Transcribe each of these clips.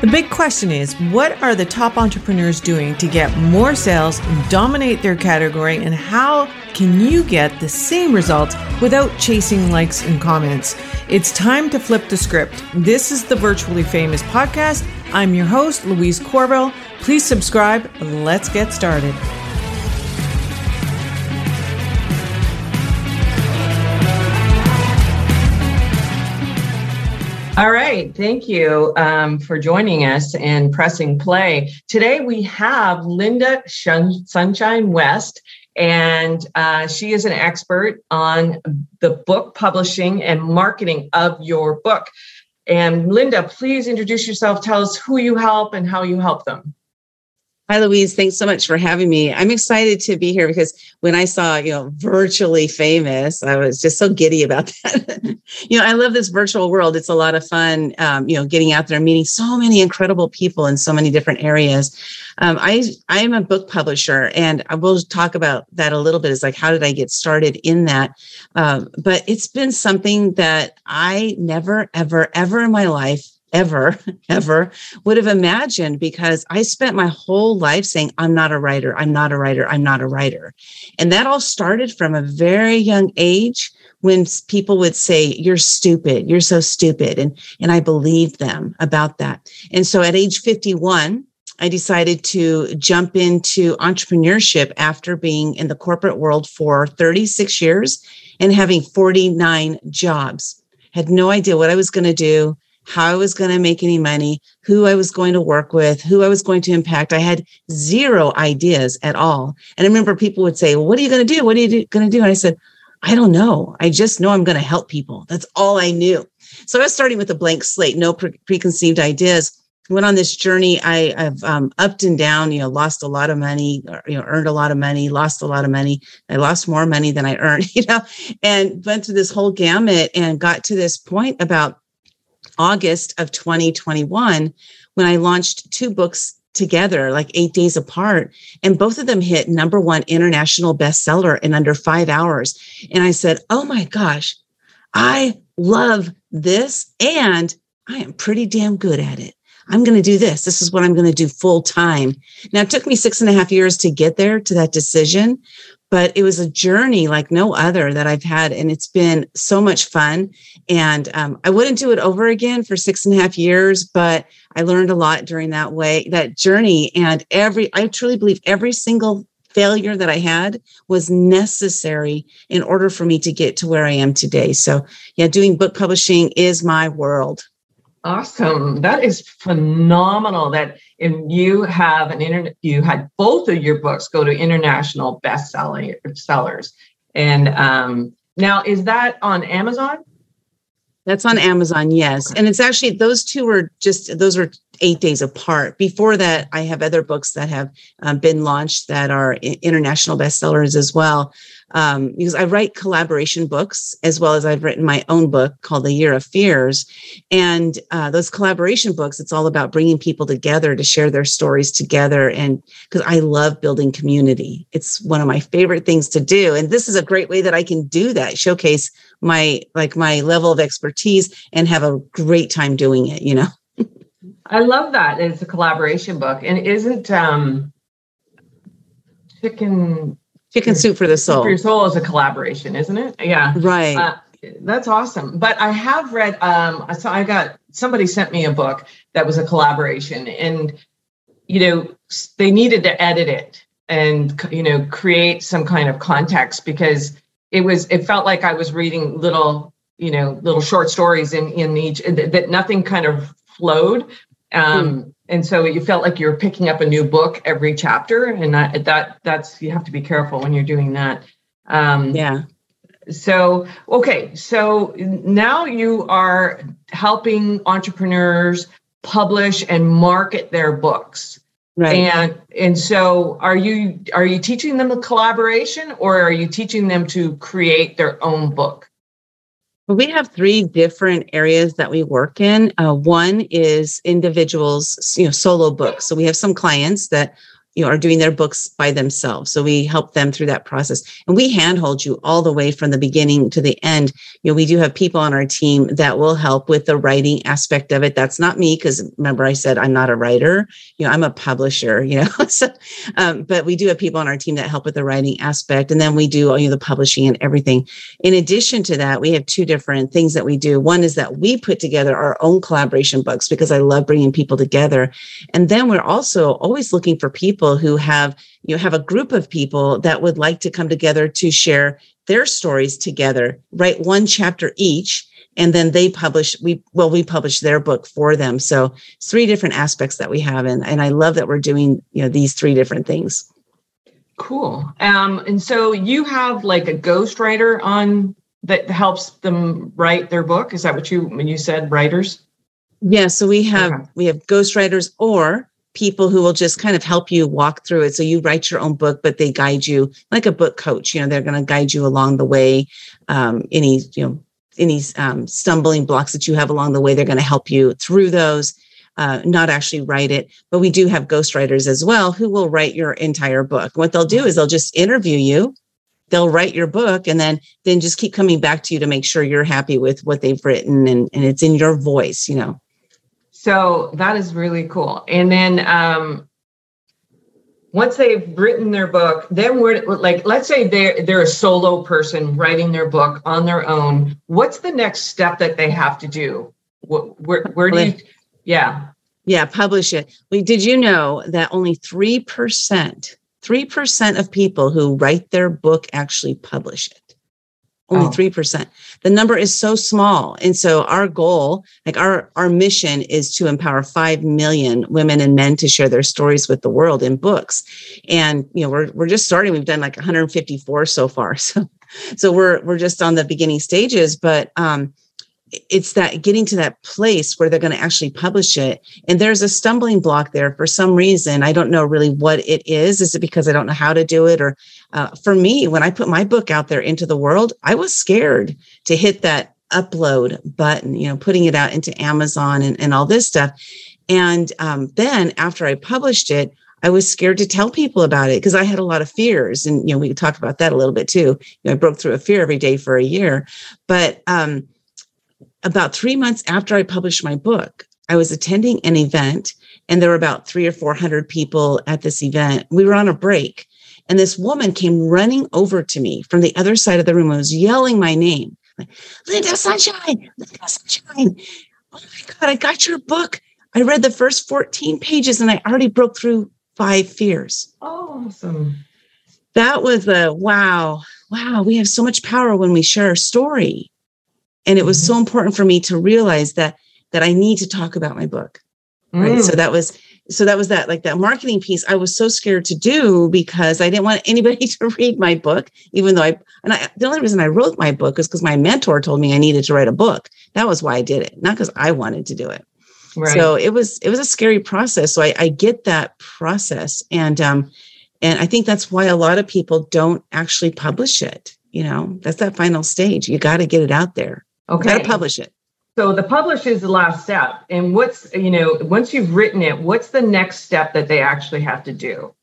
The big question is what are the top entrepreneurs doing to get more sales, dominate their category, and how can you get the same results without chasing likes and comments? It's time to flip the script. This is the Virtually Famous podcast. I'm your host, Louise Courville. Please subscribe. Let's get started. All right. Thank you um, for joining us and pressing play. Today we have Lynda Shun- Sunshine West, and uh, she is an expert on the book publishing and marketing of your book. And Lynda, please introduce yourself. Tell us who you help and how you help them. Hi, Louise. Thanks so much for having me. I'm excited to be here because when I saw, you know, virtually famous, I was just so giddy about that. you know, I love this virtual world. It's a lot of fun, um, you know, getting out there, meeting so many incredible people in so many different areas. Um, I I am a book publisher, and I will talk about that a little bit. Is like, how did I get started in that? Um, but it's been something that I never, ever, ever in my life ever, ever would have imagined because I spent my whole life saying, I'm not a writer, I'm not a writer, I'm not a writer. And that all started from a very young age when people would say, You're stupid, you're so stupid. And, and I believed them about that. And so at age 51, I decided to jump into entrepreneurship after being in the corporate world for 36 years and having 49 jobs. Had no idea what I was going to do how I was going to make any money, who I was going to work with, who I was going to impact. I had zero ideas at all. And I remember people would say, well, What are you going to do? What are you going to do? And I said, I don't know. I just know I'm going to help people. That's all I knew. So I was starting with a blank slate, no pre- preconceived ideas. Went on this journey. I, have um, upped and down. You know, lost a lot of money. You know, earned a lot of money. Lost a lot of money. I lost more money than I earned. You know, and went through this whole gamut and got to this point about August of 2021 when I launched two books together, like eight days apart. And both of them hit number one international bestseller in under five hours. And I said, Oh my gosh, I love this. And I am pretty damn good at it. I'm going to do this. This is what I'm going to do full time. Now, it took me six and a half years to get there to that decision, but it was a journey like no other that I've had. And it's been so much fun. And um, I wouldn't do it over again for six and a half years, but I learned a lot during that way, that journey. And every, I truly believe every single failure that I had was necessary in order for me to get to where I am today. So, yeah, doing book publishing is my world. Awesome. That is phenomenal that if you have an internet, you had both of your books go to international best selling sellers. And um, now is that on Amazon? That's on Amazon, yes. And it's actually those two were just those were eight days apart. Before that, I have other books that have um, been launched that are international bestsellers as well um, because I write collaboration books as well as I've written my own book called The Year of Fears. And uh, those collaboration books, it's all about bringing people together to share their stories together. And because I love building community, it's one of my favorite things to do. And this is a great way that I can do that, showcase my like my level of expertise and have a great time doing it, you know. I love that. It's a collaboration book. And isn't um chicken Chicken Soup for the Soul. For Your Soul is a collaboration, isn't it? Yeah. Right. Uh, that's awesome. But I have read, um, so I got somebody sent me a book that was a collaboration, and you know, they needed to edit it and you know create some kind of context because it was it felt like I was reading little you know little short stories in in each that nothing kind of flowed. Um, mm and so you felt like you're picking up a new book every chapter and that, that that's you have to be careful when you're doing that. Um, yeah. so okay so now you are helping entrepreneurs publish and market their books. Right. And and so are you are you teaching them a collaboration or are you teaching them to create their own book we have three different areas that we work in. Uh, one is individuals, you know, solo books. So we have some clients that you know are doing their books by themselves. So we help them through that process. And we handhold you all the way from the beginning to the end. You know we do have people on our team that will help with the writing aspect of it. That's not me because remember i said i'm not a writer. You know i'm a publisher you know so, um, but we do have people on our team that help with the writing aspect. And then we do you know the publishing and everything. In addition to that we have two different things that we do. One is that we put together our own collaboration books because i love bringing people together. And then we're also always looking for people people who have you know have a group of people that would like to come together to share their stories together write one chapter each and then they publish we well we publish their book for them. So three different aspects that we have and, and i love that we're doing you know these three different things. Cool. Um and so you have like a ghostwriter on that helps them write their book? Is that what you when you said writers? Yeah so we have okay. we have ghostwriters or people who will just kind of help you walk through it. So you write your own book, but they guide you like a book coach. You know, they're going to guide you along the way. Um, any you know any um, stumbling blocks that you have along the way, they're going to help you through those. Uh, not actually write it, but we do have ghostwriters as well who will write your entire book. What they'll do is they'll just interview you they'll write your book and then then just keep coming back to you to make sure you're happy with what they've written and, and it's in your voice you know so that is really cool. And then um, once they've written their book, then we're like, let's say they're they're a solo person writing their book on their own. What's the next step that they have to do? What, where where do you? Yeah. Yeah, publish it. We did you know that only three percent, three percent of people who write their book actually publish it only oh. 3%. The number is so small. And so our goal, like our, our mission is to empower 5 million women and men to share their stories with the world in books. And, you know, we're, we're just starting. We've done like 154 so far. So, so we're, we're just on the beginning stages, but, um, it's that getting to that place where they're going to actually publish it and there's a stumbling block there for some reason i don't know really what it is is it because i don't know how to do it or uh, for me when i put my book out there into the world i was scared to hit that upload button you know putting it out into amazon and, and all this stuff and um, then after i published it I was scared to tell people about it because I had a lot of fears. And, you know, we could talk about that a little bit too. You know, I broke through a fear every day for a year. But um, about three months after I published my book, I was attending an event and there were about three or 400 people at this event. We were on a break and this woman came running over to me from the other side of the room and was yelling my name. Like, Lynda Sunshine, Lynda Sunshine. Oh my God, I got your book. I read the first 14 pages and I already broke through five fears. Awesome. That was a wow. Wow. We have so much power when we share our story and it was mm-hmm. so important for me to realize that that i need to talk about my book right mm. so that was so that was that like that marketing piece i was so scared to do because i didn't want anybody to read my book even though i and I, the only reason i wrote my book is because my mentor told me i needed to write a book that was why i did it not because i wanted to do it right. so it was it was a scary process so I, I get that process and um and i think that's why a lot of people don't actually publish it you know that's that final stage you got to get it out there Okay. Got to publish it. So the publish is the last step. And what's, you know, once you've written it, what's the next step that they actually have to do?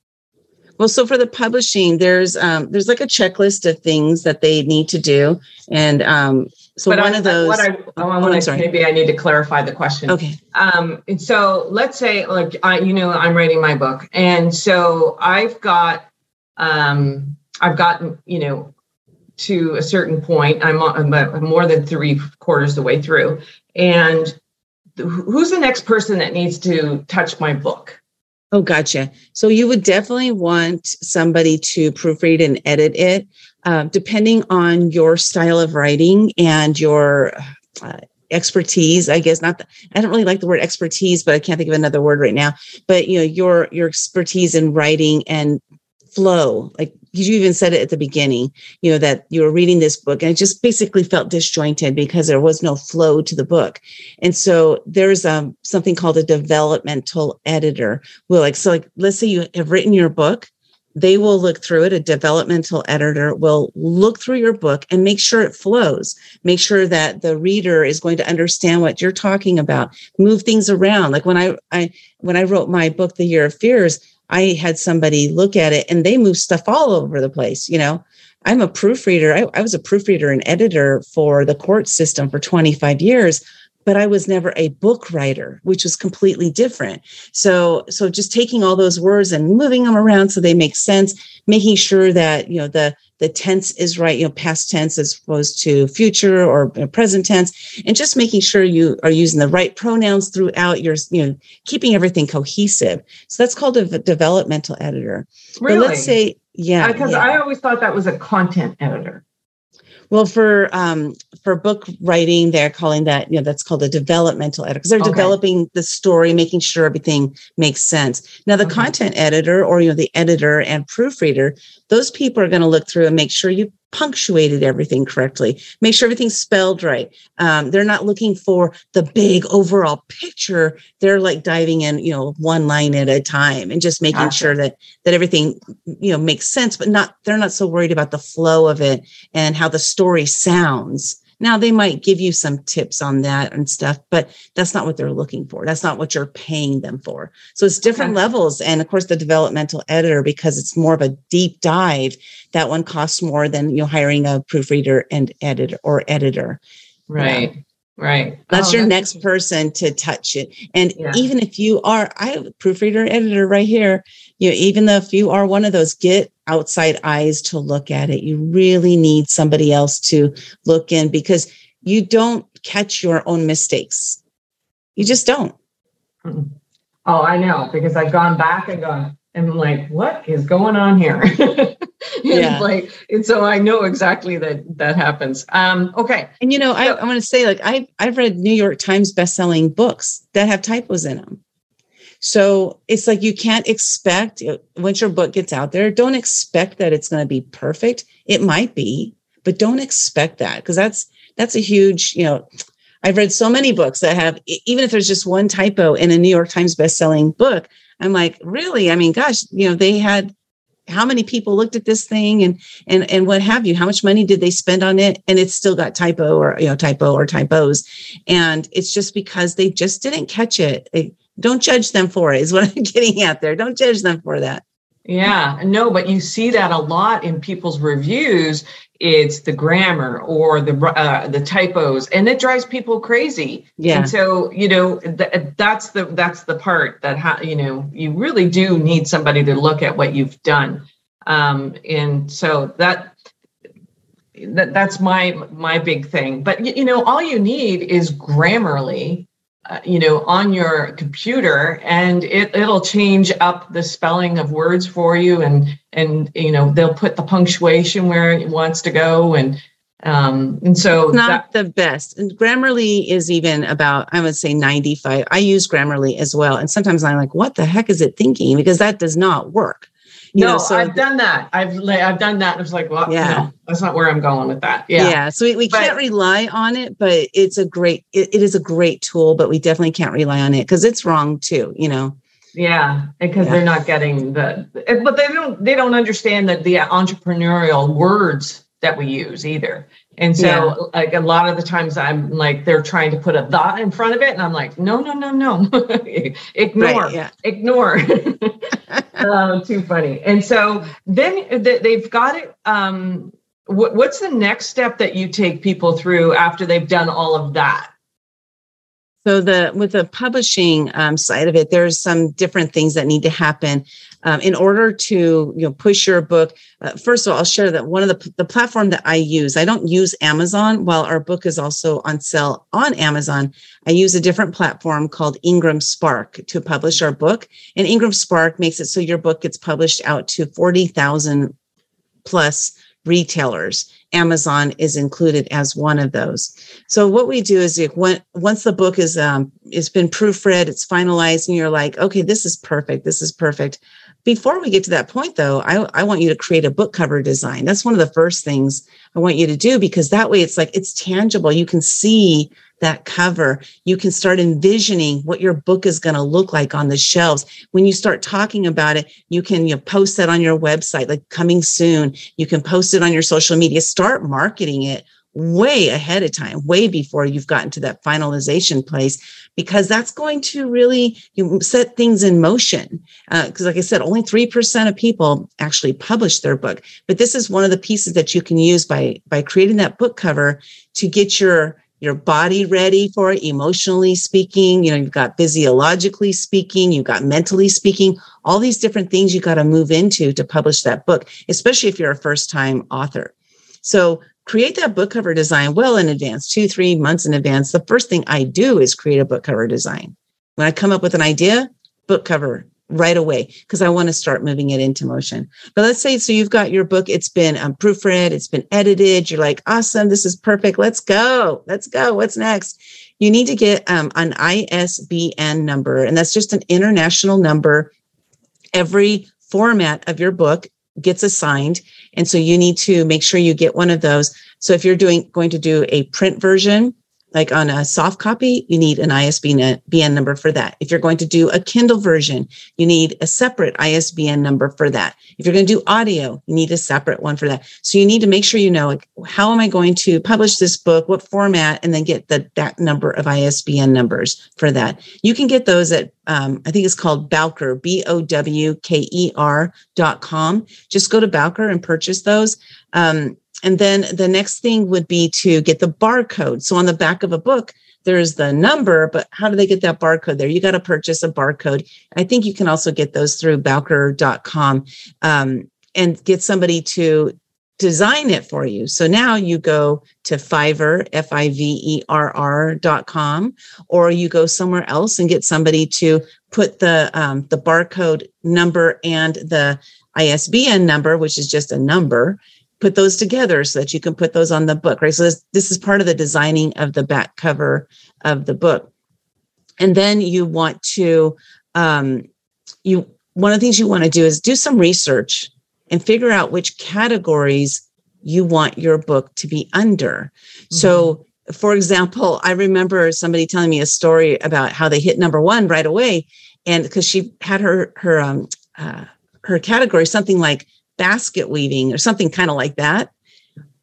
Well, so for the publishing, there's um, there's like a checklist of things that they need to do, and um, so but one I, of those. What I, oh, I want to maybe I need to clarify the question. Okay. Um, and so let's say, like, I, you know, I'm writing my book, and so I've got, um, I've gotten, you know, to a certain point. I'm, I'm more than three quarters the way through. And who's the next person that needs to touch my book? Oh, gotcha. So you would definitely want somebody to proofread and edit it, uh, depending on your style of writing and your uh, expertise. I guess not. The, I don't really like the word expertise, but I can't think of another word right now. But you know, your your expertise in writing and flow, like you even said it at the beginning, you know, that you were reading this book and it just basically felt disjointed because there was no flow to the book. And so there's um, something called a developmental editor. Will like, so like, let's say you have written your book, they will look through it. A developmental editor will look through your book and make sure it flows, make sure that the reader is going to understand what you're talking about, move things around. Like when I, I, when I wrote my book, The Year of Fears, I had somebody look at it and they move stuff all over the place, you know. I'm a proofreader. I, I was a proofreader and editor for the court system for 25 years but I was never a book writer, which was completely different. So, so just taking all those words and moving them around so they make sense, making sure that you know the the tense is right, you know, past tense as opposed to future or present tense, and just making sure you are using the right pronouns throughout your, you know, keeping everything cohesive. So that's called a developmental editor. Really? But let's say, yeah, because yeah. I always thought that was a content editor. Well, for um, for book writing, they're calling that you know that's called a developmental editor because they're okay. developing the story, making sure everything makes sense. Now, the okay. content editor or you know the editor and proofreader, those people are going to look through and make sure you punctuated everything correctly, make sure everything's spelled right. Um, they're not looking for the big overall picture. They're like diving in, you know, one line at a time and just making gotcha. sure that that everything, you know, makes sense. But not they're not so worried about the flow of it and how the story sounds. Now they might give you some tips on that and stuff, but that's not what they're looking for. That's not what you're paying them for. So it's different okay. levels. And of course, the developmental editor, because it's more of a deep dive, that one costs more than you know hiring a proofreader and editor or editor. Right. Right. That's oh, your that's next person to touch it. And yeah. even if you are, I have a proofreader editor right here. You know, even though if you are one of those, get outside eyes to look at it. You really need somebody else to look in because you don't catch your own mistakes. You just don't. Oh, I know because I've gone back and gone, and I'm like, what is going on here? yeah. like, and so I know exactly that that happens. Um, okay. And you know, so, I, I want to say, like, I I've read New York Times best-selling books that have typos in them. So it's like you can't expect uh, once your book gets out there, don't expect that it's going to be perfect. It might be, but don't expect that because that's that's a huge, you know, I've read so many books that have even if there's just one typo in a New York Times best-selling book, I'm like, really? I mean, gosh, you know, they had how many people looked at this thing and and and what have you how much money did they spend on it and it's still got typo or you know typo or typos and it's just because they just didn't catch it, it don't judge them for it is what i'm getting at there. Don't judge them for that. Yeah no but you see that a lot in people's reviews. It's the grammar or the uh, the typos and it drives people crazy. Yeah. And so you know th- that's the that's the part that ha- you know you really do need somebody to look at what you've done. Um and so that that that's my my big thing. But you know all you need is grammarly uh, you know on your computer and it, it'll change up the spelling of words for you and and you know they'll put the punctuation where it wants to go and um and so it's not that, the best. And grammarly is even about i would say 95 i use grammarly as well and sometimes i'm like what the heck is it thinking? Because that does not work you no, know, so I've done that. I've like, I've done that. It's like, well, yeah, no, that's not where I'm going with that. Yeah, yeah. So we, we but, can't rely on it, but it's a great. It, it is a great tool, but we definitely can't rely on it because it's wrong too. You know. Yeah, because yeah. they're not getting the, eh, but they don't they don't understand that the entrepreneurial words that we use either. And so, yeah. like a lot of the times, I'm like they're trying to put a thought in front of it, and I'm like, no, no, no, no, ignore, right, yeah. ignore. um, too funny. And so then they've got it. Um, what's the next step that you take people through after they've done all of that? So the with the publishing um, side of it, there's some different things that need to happen um, in order to you know push your book. Uh, first of all, I'll share that one of the the platform that I use. I don't use Amazon. While our book is also on sale on Amazon, I use a different platform called Ingram Spark to publish our book. And Ingram Spark makes it so your book gets published out to forty thousand plus retailers. Amazon is included as one of those. So what we do is when, once the book is um, it's been proofread, it's finalized, and you're like, okay, this is perfect. This is perfect. Before we get to that point, though, I, I want you to create a book cover design. That's one of the first things I want you to do because that way it's like it's tangible. You can see that cover, you can start envisioning what your book is going to look like on the shelves. When you start talking about it, you can you know, post that on your website, like coming soon. You can post it on your social media, start marketing it way ahead of time, way before you've gotten to that finalization place. Because that's going to really set things in motion. Because, uh, like I said, only 3% of people actually publish their book. But this is one of the pieces that you can use by, by creating that book cover to get your your body ready for it emotionally speaking you know you've got physiologically speaking you've got mentally speaking all these different things you got to move into to publish that book especially if you're a first time author so create that book cover design well in advance, two, three months in advance. The first thing I do is create a book cover design. When I come up with an idea, book cover right away because I want to start moving it into motion. But let's say so you've got your book, it's been um, proofread, it's been edited. You're like, awesome, this is perfect. Let's go. Let's go. What's next? You need to get um, an ISBN number, and that's just an international number. Every format of your book gets assigned. And so you need to make sure you get one of those. So if you're doing going to do a print version, like on a soft copy, you need an ISBN number for that. If you're going to do a Kindle version, you need a separate ISBN number for that. If you're going to do audio, you need a separate one for that. So you need to make sure you know like, how am I going to publish this book, what format, and then get the that number of ISBN numbers for that. You can get those at um, I think it's called Bowker, B O W K E R dot com. Just go to Bowker and purchase those. Um, and then the next thing would be to get the barcode. So on the back of a book, there's the number, but how do they get that barcode there? You got to purchase a barcode. I think you can also get those through bowker.com um, and get somebody to design it for you. So now you go to Fiverr, F I V E R R dot com, or you go somewhere else and get somebody to put the um, the barcode number and the ISBN number, which is just a number, put those together so that you can put those on the book, right? So this, this is part of the designing of the back cover of the book. And then you want to, um, you, one of the things you want to do is do some research and figure out which categories you want your book to be under. Mm-hmm. So, for example, I remember somebody telling me a story about how they hit number one right away, and because she had her her um, uh, her category something like basket weaving or something kind of like that.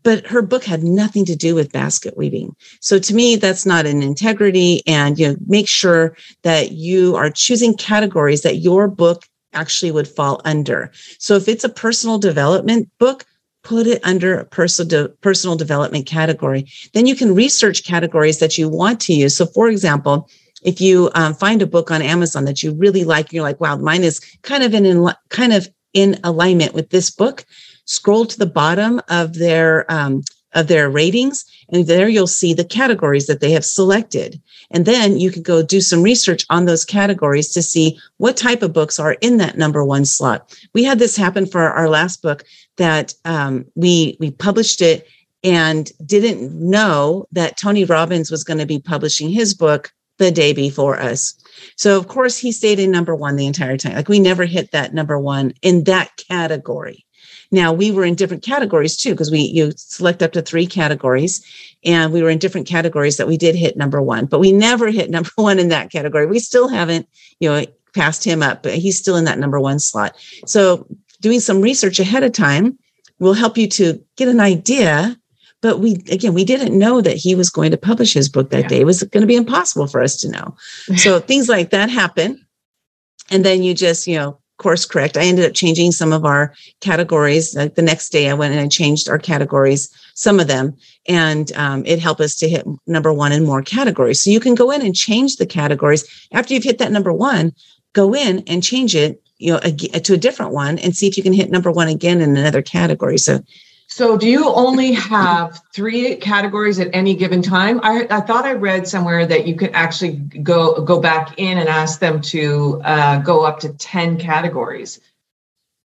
But her book had nothing to do with basket weaving. So to me, that's not an integrity. And you know, make sure that you are choosing categories that your book actually would fall under. So if it's a personal development book, put it under a personal, de- personal development category. Then you can research categories that you want to use. So for example, if you um, find a book on Amazon that you really like, you're like, wow, mine is kind of in kind of in alignment with this book, scroll to the bottom of their um, of their ratings, and there you'll see the categories that they have selected. And then you can go do some research on those categories to see what type of books are in that number one slot. We had this happen for our last book that um, we we published it and didn't know that Tony Robbins was going to be publishing his book the day before us. So of course he stayed in number one the entire time. Like we never hit that number one in that category. Now we were in different categories too, because we you select up to three categories, and we were in different categories that we did hit number one, but we never hit number one in that category. We still haven't, you know, passed him up, but he's still in that number one slot. So doing some research ahead of time will help you to get an idea but we again we didn't know that he was going to publish his book that yeah. day. It was going to be impossible for us to know. So things like that happen. And then you just you know course correct. I ended up changing some of our categories. Like the next day i went and i changed our categories some of them and um, it helped us to hit number one in more categories. So you can go in and change the categories. After you've hit that number one go in and change it you know to a different one and see if you can hit number one again in another category. So so, do you only have three categories at any given time? I, I thought I read somewhere that you could actually go go back in and ask them to uh, go up to ten categories.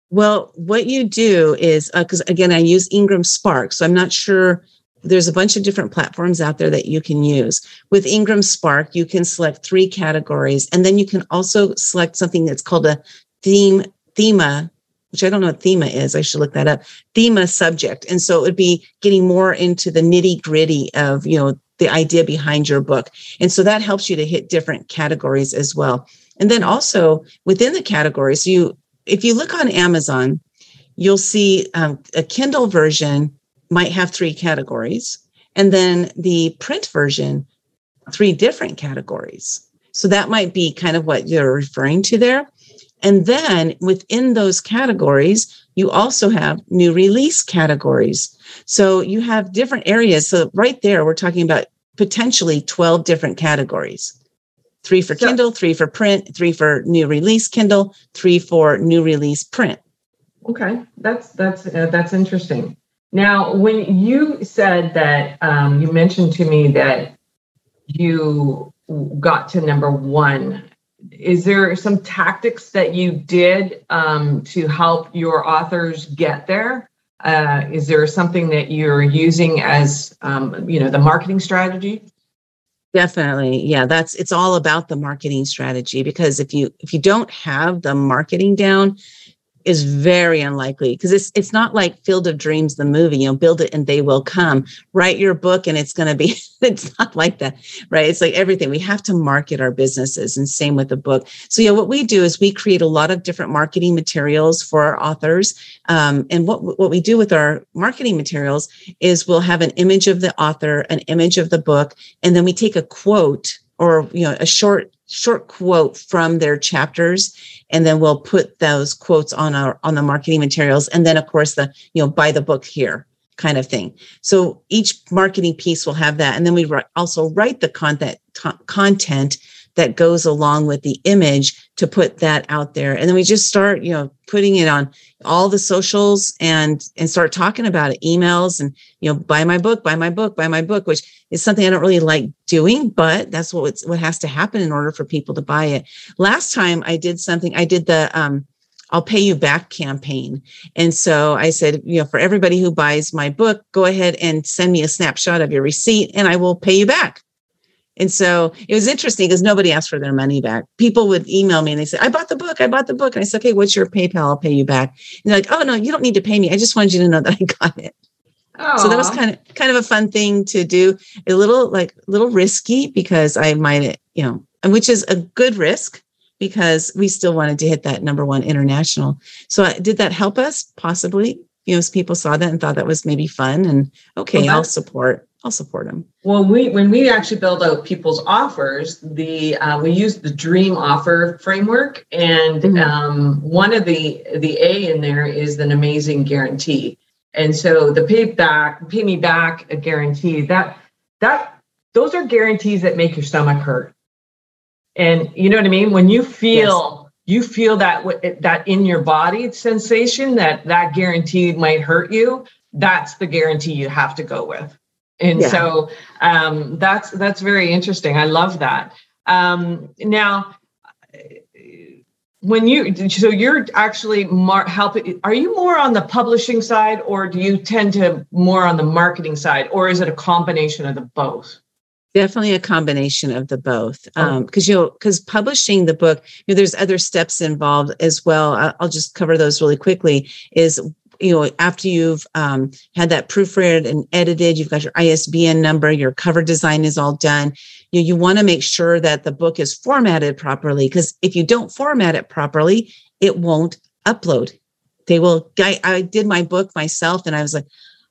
Well, what you do is because uh, again, I use Ingram Spark, so I'm not sure. There's a bunch of different platforms out there that you can use. With Ingram Spark, you can select three categories, and then you can also select something that's called a theme thema which I don't know what thema is. I should look that up. Thema subject. And so it would be getting more into the nitty gritty of, you know, the idea behind your book. And so that helps you to hit different categories as well. And then also within the categories, you, if you look on Amazon, you'll see um, a Kindle version might have three categories. And then the print version, three different categories. So that might be kind of what you're referring to there. And then within those categories, you also have new release categories. So you have different areas. So right there, we're talking about potentially 12 different categories three for Kindle, three for print, three for new release Kindle, three for new release print. Okay, that's that's uh, that's interesting. Now, when you said that um, you mentioned to me that you got to number one, is there some tactics that you did um, to help your authors get there? Uh, is there something that you're using as um, you know the marketing strategy? Definitely. Yeah, that's it's all about the marketing strategy because if you if you don't have the marketing down, is very unlikely because it's it's not like Field of Dreams the movie, you know, build it and they will come. Write your book and it's going to be it's not like that, right? It's like everything. We have to market our businesses and same with the book. So yeah, what we do is we create a lot of different marketing materials for our authors. Um, and what what we do with our marketing materials is we'll have an image of the author, an image of the book, and then we take a quote or you know a short short quote from their chapters and then we'll put those quotes on our on the marketing materials and then of course the you know buy the book here kind of thing. So each marketing piece will have that and then we also write the content content that goes along with the image to put that out there and then we just start you know putting it on all the socials and and start talking about it emails and you know buy my book buy my book buy my book which is something i don't really like doing but that's what what has to happen in order for people to buy it last time i did something i did the um I'll pay you back campaign. And so I said, you know, for everybody who buys my book, go ahead and send me a snapshot of your receipt and I will pay you back. And so it was interesting because nobody asked for their money back. People would email me and they said, I bought the book. I bought the book. And I said, okay, what's your PayPal? I'll pay you back. And they're like, oh, no, you don't need to pay me. I just wanted you to know that I got it. Aww. So that was kind of kind of a fun thing to do. A little like a little risky because I might, you know, and which is a good risk because we still wanted to hit that number one international. So did that help us? Possibly. You know, people saw that and thought that was maybe fun and okay, well, I'll support. I'll support them. Well, we when we actually build out people's offers, the uh, we use the Dream Offer framework, and mm-hmm. um, one of the the A in there is an amazing guarantee, and so the pay back, pay me back a guarantee that that those are guarantees that make your stomach hurt, and you know what I mean when you feel. Yes. You feel that that in your body sensation that that guarantee might hurt you. That's the guarantee you have to go with and yeah. so um, that's that's very interesting. I love that. Um, now when you so you're actually more helping are you more on the publishing side or do you tend to more on the marketing side or is it a combination of the both? Definitely a combination of the both. Because um, you know because publishing the book you know there's other steps involved as well. I'll just cover those really quickly is you know, after you've um, had that proofread and edited, you've got your ISBN number, your cover design is all done. You, you want to make sure that the book is formatted properly because if you don't format it properly, it won't upload. They will. I, I did my book myself, and I was like,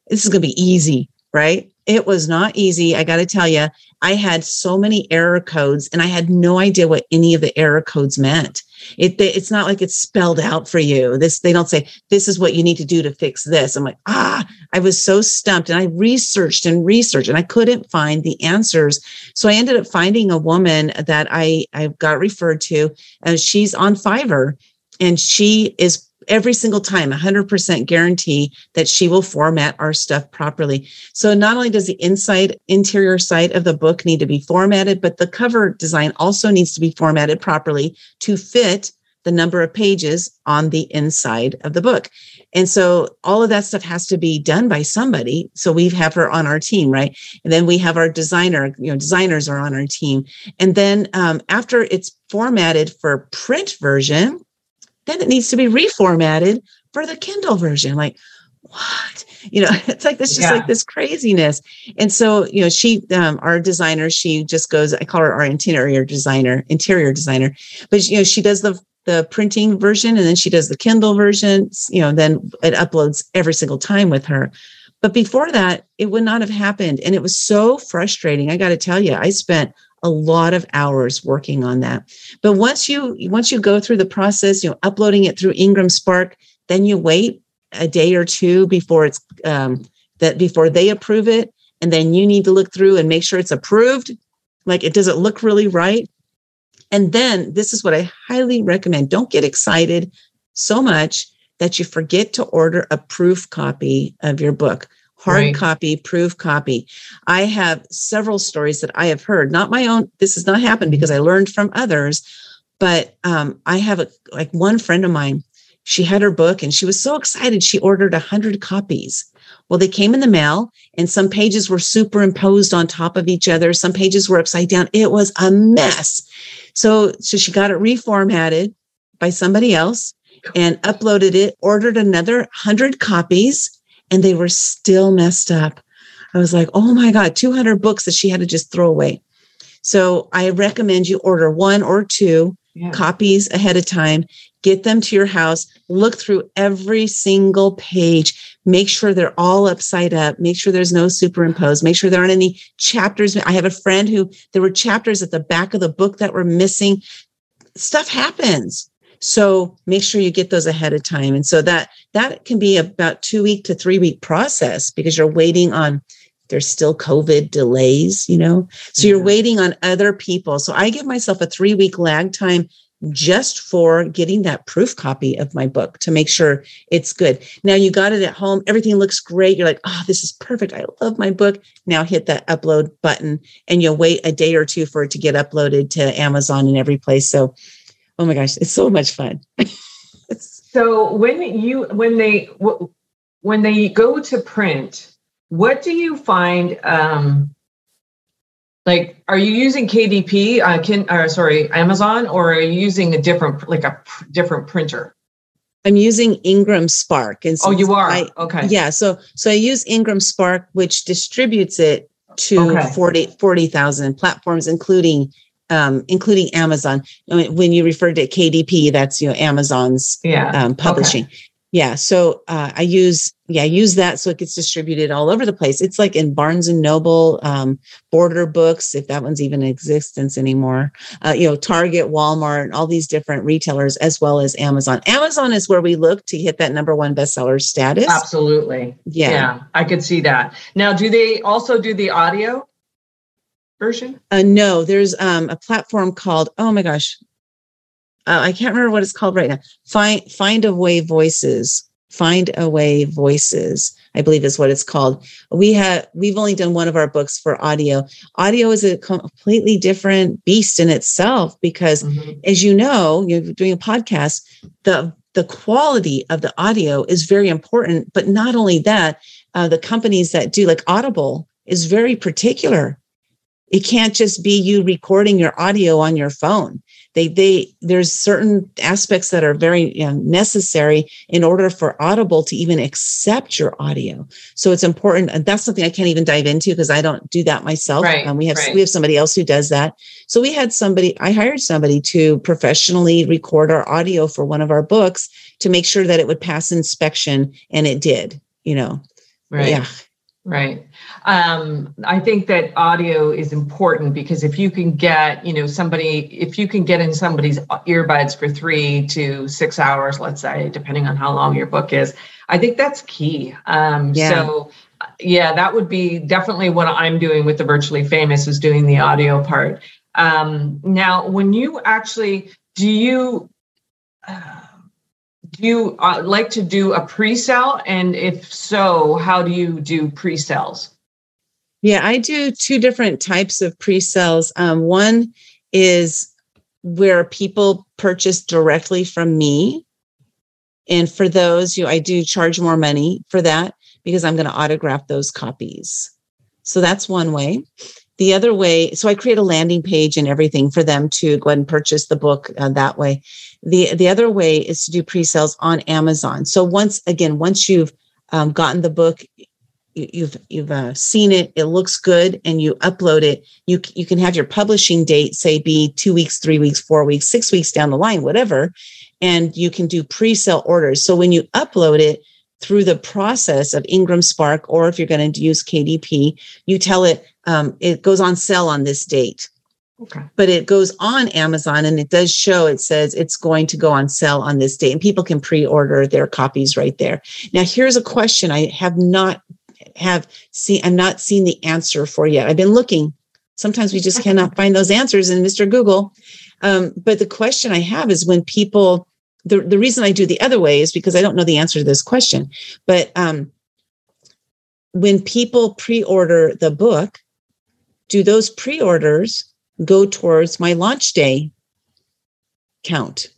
"This is going to be easy, right?" It was not easy. I got to tell you, I had so many error codes, and I had no idea what any of the error codes meant. It, it's not like it's spelled out for you. This they don't say this is what you need to do to fix this. I'm like, ah, I was so stumped and I researched and researched and I couldn't find the answers. So I ended up finding a woman that I I got referred to. and she's on Fiverr and she is every single time 100% guarantee that she will format our stuff properly. So not only does the inside interior side of the book need to be formatted but the cover design also needs to be formatted properly to fit the number of pages on the inside of the book. And so all of that stuff has to be done by somebody. So we have her on our team right? And then we have our designer you know designers are on our team. And then um, after it's formatted for print version then it needs to be reformatted for the Kindle version. Like, what? You know, it's like this, just yeah. like this craziness. And so, you know, she, um, our designer, she just goes, I call her our interior designer, interior designer, but you know, she does the the printing version and then she does the Kindle version, you know, then it uploads every single time with her. But before that, it would not have happened. And it was so frustrating. I got to tell you, I spent a lot of hours working on that. But once you once you go through the process, you know, uploading it through Ingram Spark, then you wait a day or two before it's um, that before they approve it, and then you need to look through and make sure it's approved. Like it does it look really right? And then this is what I highly recommend. Don't get excited so much that you forget to order a proof copy of your book hard right. copy, proof copy. I have several stories that I have heard, not my own. This has not happened because I learned from others, but um, I have a, like one friend of mine, she had her book and she was so excited. She ordered a hundred copies. Well, they came in the mail and some pages were superimposed on top of each other. Some pages were upside down. It was a mess. So, so she got it reformatted by somebody else and uploaded it, ordered another hundred copies and they were still messed up. I was like, oh my God, 200 books that she had to just throw away. So I recommend you order one or two yeah. copies ahead of time, get them to your house, look through every single page, make sure they're all upside up, make sure there's no superimposed, make sure there aren't any chapters. I have a friend who there were chapters at the back of the book that were missing. Stuff happens. So make sure you get those ahead of time. And so that that can be about two week to three week process because you're waiting on there's still COVID delays, you know. So yeah. you're waiting on other people. So I give myself a three week lag time just for getting that proof copy of my book to make sure it's good. Now you got it at home, everything looks great. You're like, oh, this is perfect. I love my book. Now hit that upload button and you'll wait a day or two for it to get uploaded to Amazon and every place. So oh my gosh, it's so much fun. so when you when they when they go to print, what do you find? Um, like, are you using KDP? Uh, can or sorry, Amazon, or are you using a different like a pr- different printer? I'm using Ingram Spark. And so oh, you are I, okay. Yeah, so so I use Ingram Spark, which distributes it to okay. 40 40,000 platforms, including um, including Amazon. When you refer to KDP, that's you know Amazon's yeah. um, publishing. Okay. Yeah, so uh, I use yeah I use that so it gets distributed all over the place. It's like in Barnes and Noble, um, Border Books, if that one's even in existence anymore. Uh, you know, Target, Walmart, all these different retailers, as well as Amazon. Amazon is where we look to hit that number one bestseller status. Absolutely. Yeah, yeah, I could see that. Now, do they also do the audio? Version? Uh, no, there's um, a platform called, oh my gosh, uh, I can't remember what it's called right now. Find Findaway Voices. Findaway Voices, I believe is what it's called. We have we've only done one of our books for audio. Audio is a completely different beast in itself because, mm-hmm. as you know, you're doing a podcast. The the quality of the audio is very important, but not only that, uh, the companies that do like Audible is very particular it can't just be you recording your audio on your phone. They they there's certain aspects that are very you know, necessary in order for audible to even accept your audio. So it's important and that's something i can't even dive into because i don't do that myself. Right, um, we have right. we have somebody else who does that. So we had somebody i hired somebody to professionally record our audio for one of our books to make sure that it would pass inspection and it did you know. Right. Yeah Right. Um, I think that audio is important because if you can get, you know, somebody, if you can get in somebody's earbuds for three to six hours, let's say, depending on how long your book is, I think that's key. Um, yeah. So, yeah, that would be definitely what I'm doing with the virtually famous is doing the audio part. Um, now, when you actually do you. Uh, do you uh, like to do a pre-sale? And if so how do you do pre-sales? Yeah i do two different types of pre-sales. Um, one is where people purchase directly from me. And for those you i do charge more money for that because i'm going to autograph those copies. So that's one way the other way so i create a landing page and everything for them to go and purchase the book uh, that way. The the other way is to do pre-sales on amazon. So once again once you've um, gotten the book you've you've uh, seen it it looks good and you upload it you you can have your publishing date say be two weeks three weeks four weeks six weeks down the line whatever and you can do pre-sale orders. So when you upload it through the process of Ingram Spark, or if you're going to use KDP, you tell it um, it goes on sale on this date. Okay. But it goes on Amazon and it does show it says it's going to go on sale on this date and people can pre-order their copies right there. Now here's a question I have not have seen I'm not seen the answer for yet. I've been looking. Sometimes we just cannot find those answers in Mr. Google. Um, but the question I have is when people the, the reason I do the other way is because I don't know the answer to this question. But um, when people pre-order the book, do those pre-orders go towards my launch day count?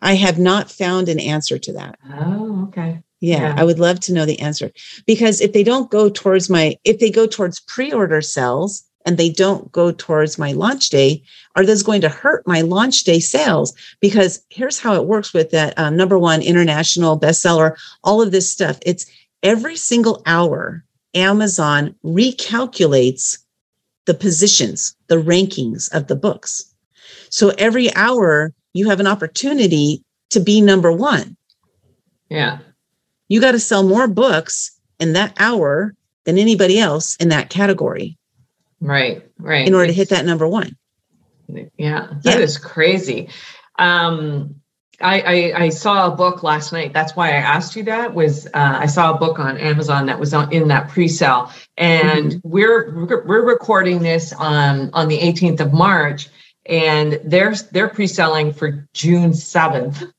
I have not found an answer to that. Oh, okay. Yeah, Yeah. I would love to know the answer because if they don't go towards my, if they go towards pre order sales and they don't go towards my launch day, are those going to hurt my launch day sales? Because here's how it works with that um, number one international bestseller, all of this stuff. It's every single hour, Amazon recalculates the positions, the rankings of the books. So every hour, you have an opportunity to be number one. Yeah. You got to sell more books in that hour than anybody else in that category Right. Right. in order to hit that number one. Yeah, that is Yeah. crazy. Um, I, I I saw a book last night. That's why I asked you that. Was uh, I saw a book on Amazon that was on, in that pre-sale, and Mm-hmm. we're we're recording this on on the 18th of March, and they're they're pre-selling for June 7th.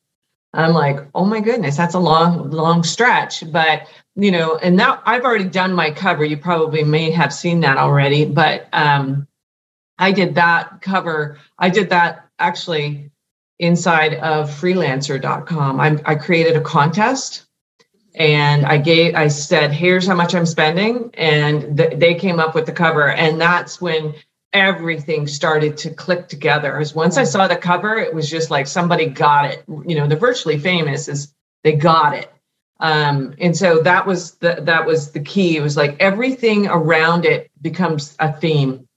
I'm like, oh my goodness, that's a long long stretch, but you know, and now I've already done my cover. You probably may have seen that already, but um, I did that cover. I did that actually inside of freelancer.com. I, I created a contest and I gave, I said, here's how much I'm spending. And th- they came up with the cover. And that's when everything started to click together. As once I saw the cover, it was just like somebody got it. You know, the virtually famous is they got it. Um, and so that was the that was the key. It was like everything around it becomes a theme.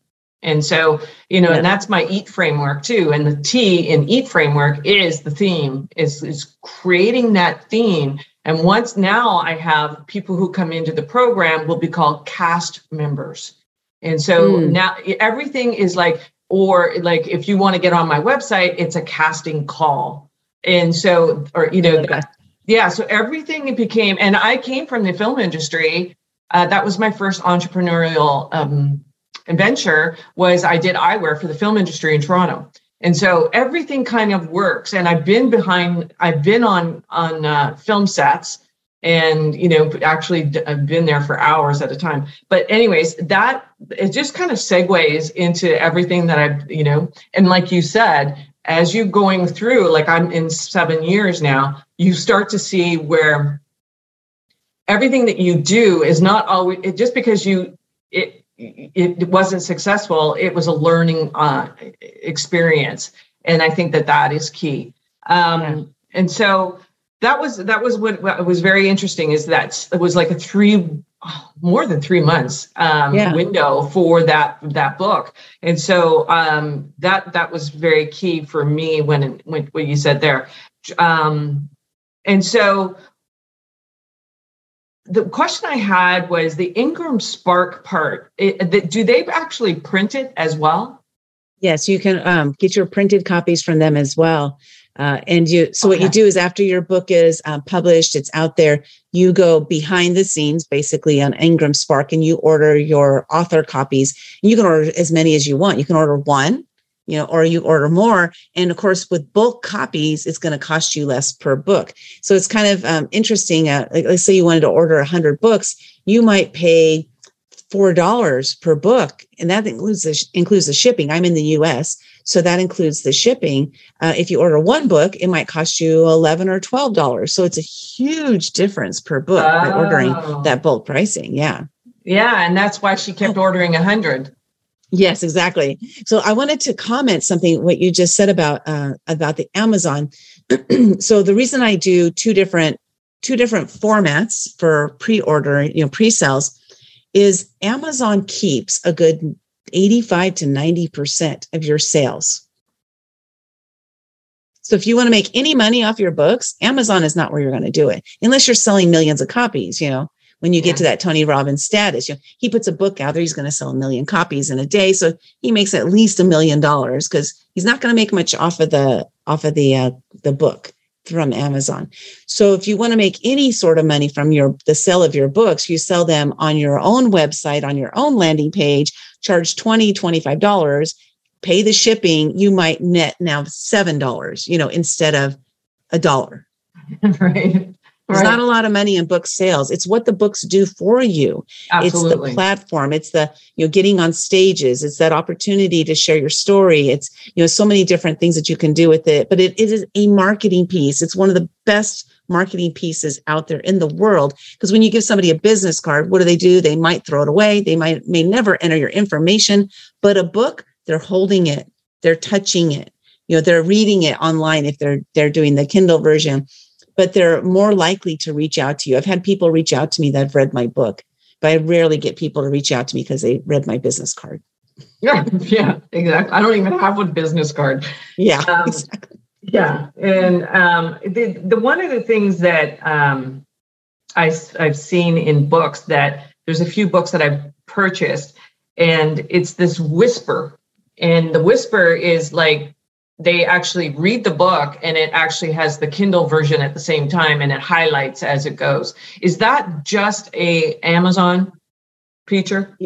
And so, you know, Yeah. and that's my eat framework too. And the T in eat framework is the theme, is, is creating that theme. And once now I have people who come into the program will be called cast members. And so Hmm. now everything is like, or like if you want to get on my website, it's a casting call. And so, or, you know, Okay. yeah, so everything it became, and I came from the film industry. Uh, that was my first entrepreneurial um, venture. Was I did eyewear for the film industry in Toronto, and so everything kind of works. And I've been behind, I've been on on uh, film sets, and you know, actually, i've been there for hours at a time. But anyways, that it just kind of segues into everything that I've, you know, and like you said, as you going through, like I'm in seven years now, you start to see where everything that you do is not always it, just because you it it wasn't successful. It was a learning uh, experience, and I think that that is key. Um, And so that was that was what, what was very interesting is that it was like a three more than three months um, Yeah. window for that that book and so um, that that was very key for me when when what you said there um, and so the question I had was the Ingram Spark part. It, do they actually print it as well? Yes, you can um, get your printed copies from them as well. Uh, and you, so what you do is after your book is um, published, it's out there. You go behind the scenes, basically on Ingram Spark, and you order your author copies. You can order as many as you want. You can order one, you know, or you order more. And of course, with bulk copies, it's going to cost you less per book. So it's kind of um, interesting. Uh, like, let's say you wanted to order a hundred books, you might pay four dollars per book, and that includes the includes the shipping. I'm in the U.S., so that includes the shipping. Uh, if you order one book, it might cost you eleven or twelve dollars. So it's a huge difference per book by ordering Oh. that bulk pricing. Yeah. Yeah, and that's why she kept ordering a hundred. Yes, exactly. So I wanted to comment something what you just said about uh, about the Amazon. so the reason I do two different two different formats for pre-order, you know, pre-sales, is Amazon keeps a good eighty-five to ninety percent of your sales. So if you want to make any money off your books, Amazon is not where you're going to do it, unless you're selling millions of copies. You know, when you get yeah. to that Tony Robbins status. You know, he puts a book out there, he's going to sell a million copies in a day. So he makes at least a million dollars because he's not going to make much off of the off of the uh, the book from Amazon. So if you want to make any sort of money from your the sale of your books, you sell them on your own website, on your own landing page, charge 20, 25 dollars, pay the shipping, you might net now $7, you know, instead of a dollar. right. There's right. not a lot of money in book sales. It's what the books do for you. Absolutely. It's the platform. It's the, you know, getting on stages. It's that opportunity to share your story. It's, you know, so many different things that you can do with it. But it, it is a marketing piece. It's one of the best marketing pieces out there in the world. Because when you give somebody a business card, what do they do? They might throw it away. They might may never enter your information. But a book, they're holding it, they're touching it. You know, they're reading it online if they're they're doing the Kindle version but they're more likely to reach out to you. I've had people reach out to me that have read my book, but I rarely get people to reach out to me because they read my business card. Yeah, yeah, exactly. I don't even have a business card. Yeah, um, exactly. Yeah, and um, the the one of the things that um, I I've seen in books that there's a few books that I've purchased, and it's this whisper, and the whisper is like they actually read the book and it actually has the kindle version at the same time and it highlights as it goes is that just a amazon feature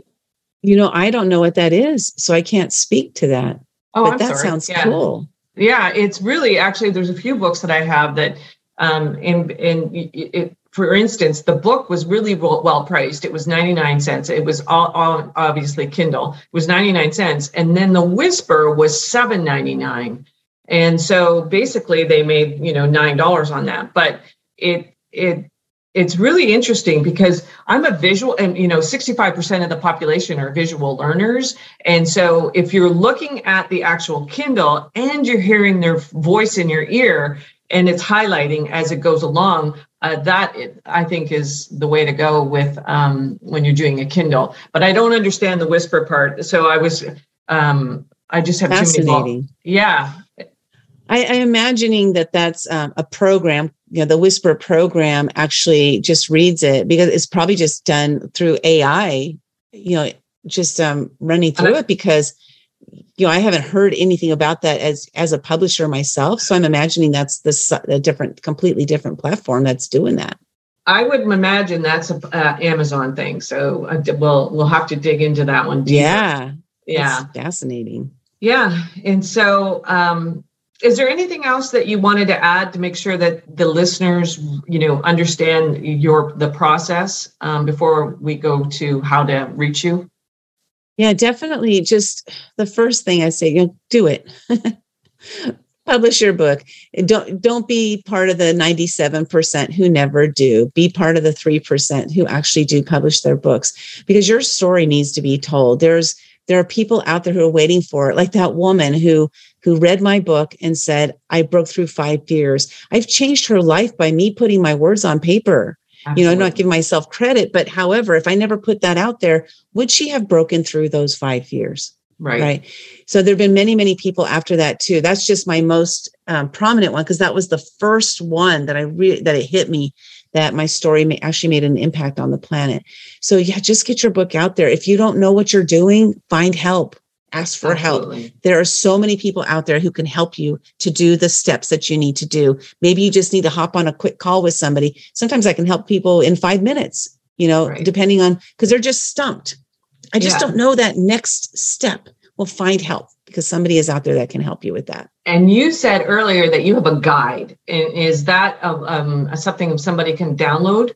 you know i don't know what that is so i can't speak to that oh but I'm that sorry. sounds yeah. cool yeah it's really actually there's a few books that i have that um in in it, for instance, the book was really well priced. It was 99 cents. It was all, all, obviously Kindle. It was 99 cents. And then the Whisper was 7.99. And so basically they made, you know, $9 on that. But it it it's really interesting because I'm a visual and you know 65% of the population are visual learners and so if you're looking at the actual Kindle and you're hearing their voice in your ear and it's highlighting as it goes along uh, that I think is the way to go with um, when you're doing a Kindle. But I don't understand the whisper part, so I was um, I just have fascinating. Too many yeah, I, am imagining that that's um, a program. You know, the Whisper program actually just reads it because it's probably just done through AI. You know, just um, running through it because you know I haven't heard anything about that as as a publisher myself. So I'm imagining that's the a different, completely different platform that's doing that. I would imagine that's a uh, Amazon thing. So uh, we'll we'll have to dig into that one. Deeper. Yeah, yeah, fascinating. Yeah, and so um, is there anything else that you wanted to add to make sure that the listeners you know understand your the process um, before we go to how to reach you yeah definitely just the first thing i say you know, do it. Publish your book. Don't don't be part of the 97% who never do. Be part of the 3% who actually do publish their books because your story needs to be told. There's there are people out there who are waiting for it. Like that woman who who read my book and said i broke through five fears. I've changed her life by me putting my words on paper Absolutely. you know not giving myself credit but however if i never put that out there would she have broken through those five years? right right so there have been many many people after that too that's just my most um, prominent one because that was the first one that i really that it hit me that my story may, actually made an impact on the planet. So yeah, just get your book out there. If you don't know what you're doing, find help. Ask for Absolutely. help. There are so many people out there who can help you to do the steps that you need to do. Maybe you just need to hop on a quick call with somebody. Sometimes I can help people in five minutes, you know, right. depending on because they're just stumped. I just yeah. don't know that next step. Well, find help because somebody is out there that can help you with that. And you said earlier that you have a guide. Is that a, um, something somebody can download?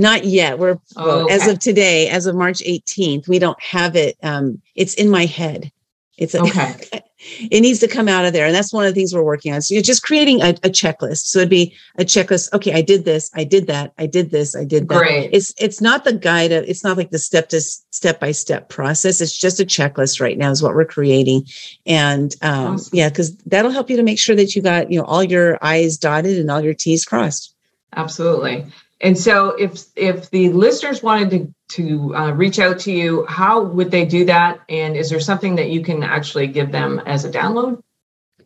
Not yet. We're oh, okay. as of today, as of March 18th, we don't have it. Um, it's in my head. It's a, okay. it needs to come out of there. And that's one of the things we're working on. So you're just creating a, a, checklist. So it'd be a checklist. Okay, I did this, I did that, I did this, I did that. Great. It's it's not the guide of, it's not like the step to step by step process. It's just a checklist right now is what we're creating. And um, awesome. yeah, because that'll help you to make sure that you got, you know, all your I's dotted and all your T's crossed. Absolutely. And so if if the listeners wanted to to uh, reach out to you, how would they do that? And is there something that you can actually give them as a download?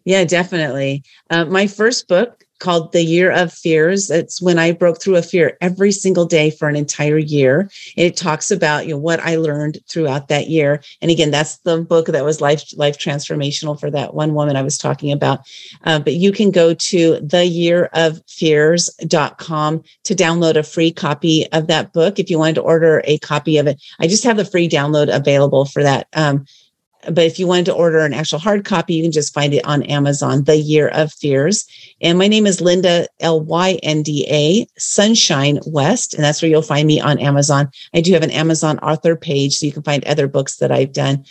Yeah, definitely. Uh, my first book, called The Year of Fears. It's when I broke through a fear every single day for an entire year. And it talks about, you know, what I learned throughout that year. And again, that's the book that was life, life transformational for that one woman I was talking about. Uh, but you can go to theyearoffears.com to download a free copy of that book. If you wanted to order a copy of it, I just have the free download available for that. Um, but if you wanted to order an actual hard copy, you can just find it on Amazon, The Year of Fears. And my name is Lynda, L Y N D A, Sunshine West. And that's where you'll find me on Amazon. I do have an Amazon author page, so you can find other books that I've done.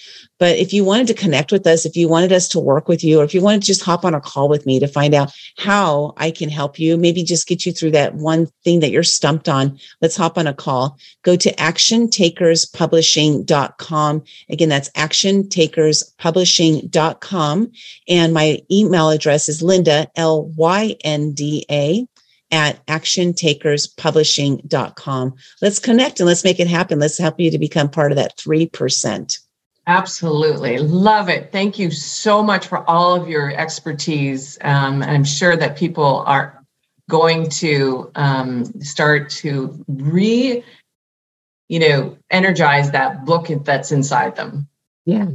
But if you wanted to connect with us, if you wanted us to work with you, or if you wanted to just hop on a call with me to find out how I can help you, maybe just get you through that one thing that you're stumped on, let's hop on a call. Go to actiontakerspublishing.com. Again, that's actiontakerspublishing.com. And my email address is Lynda, L Y N D A at actiontakerspublishing.com. Let's connect and let's make it happen. Let's help you to become part of that 3%. Absolutely. Love it. Thank you so much for all of your expertise. Um, I'm sure that people are going to um, start to re, you know, energize that book that's inside them. Yeah.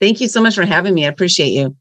Thank you so much for having me. I appreciate you.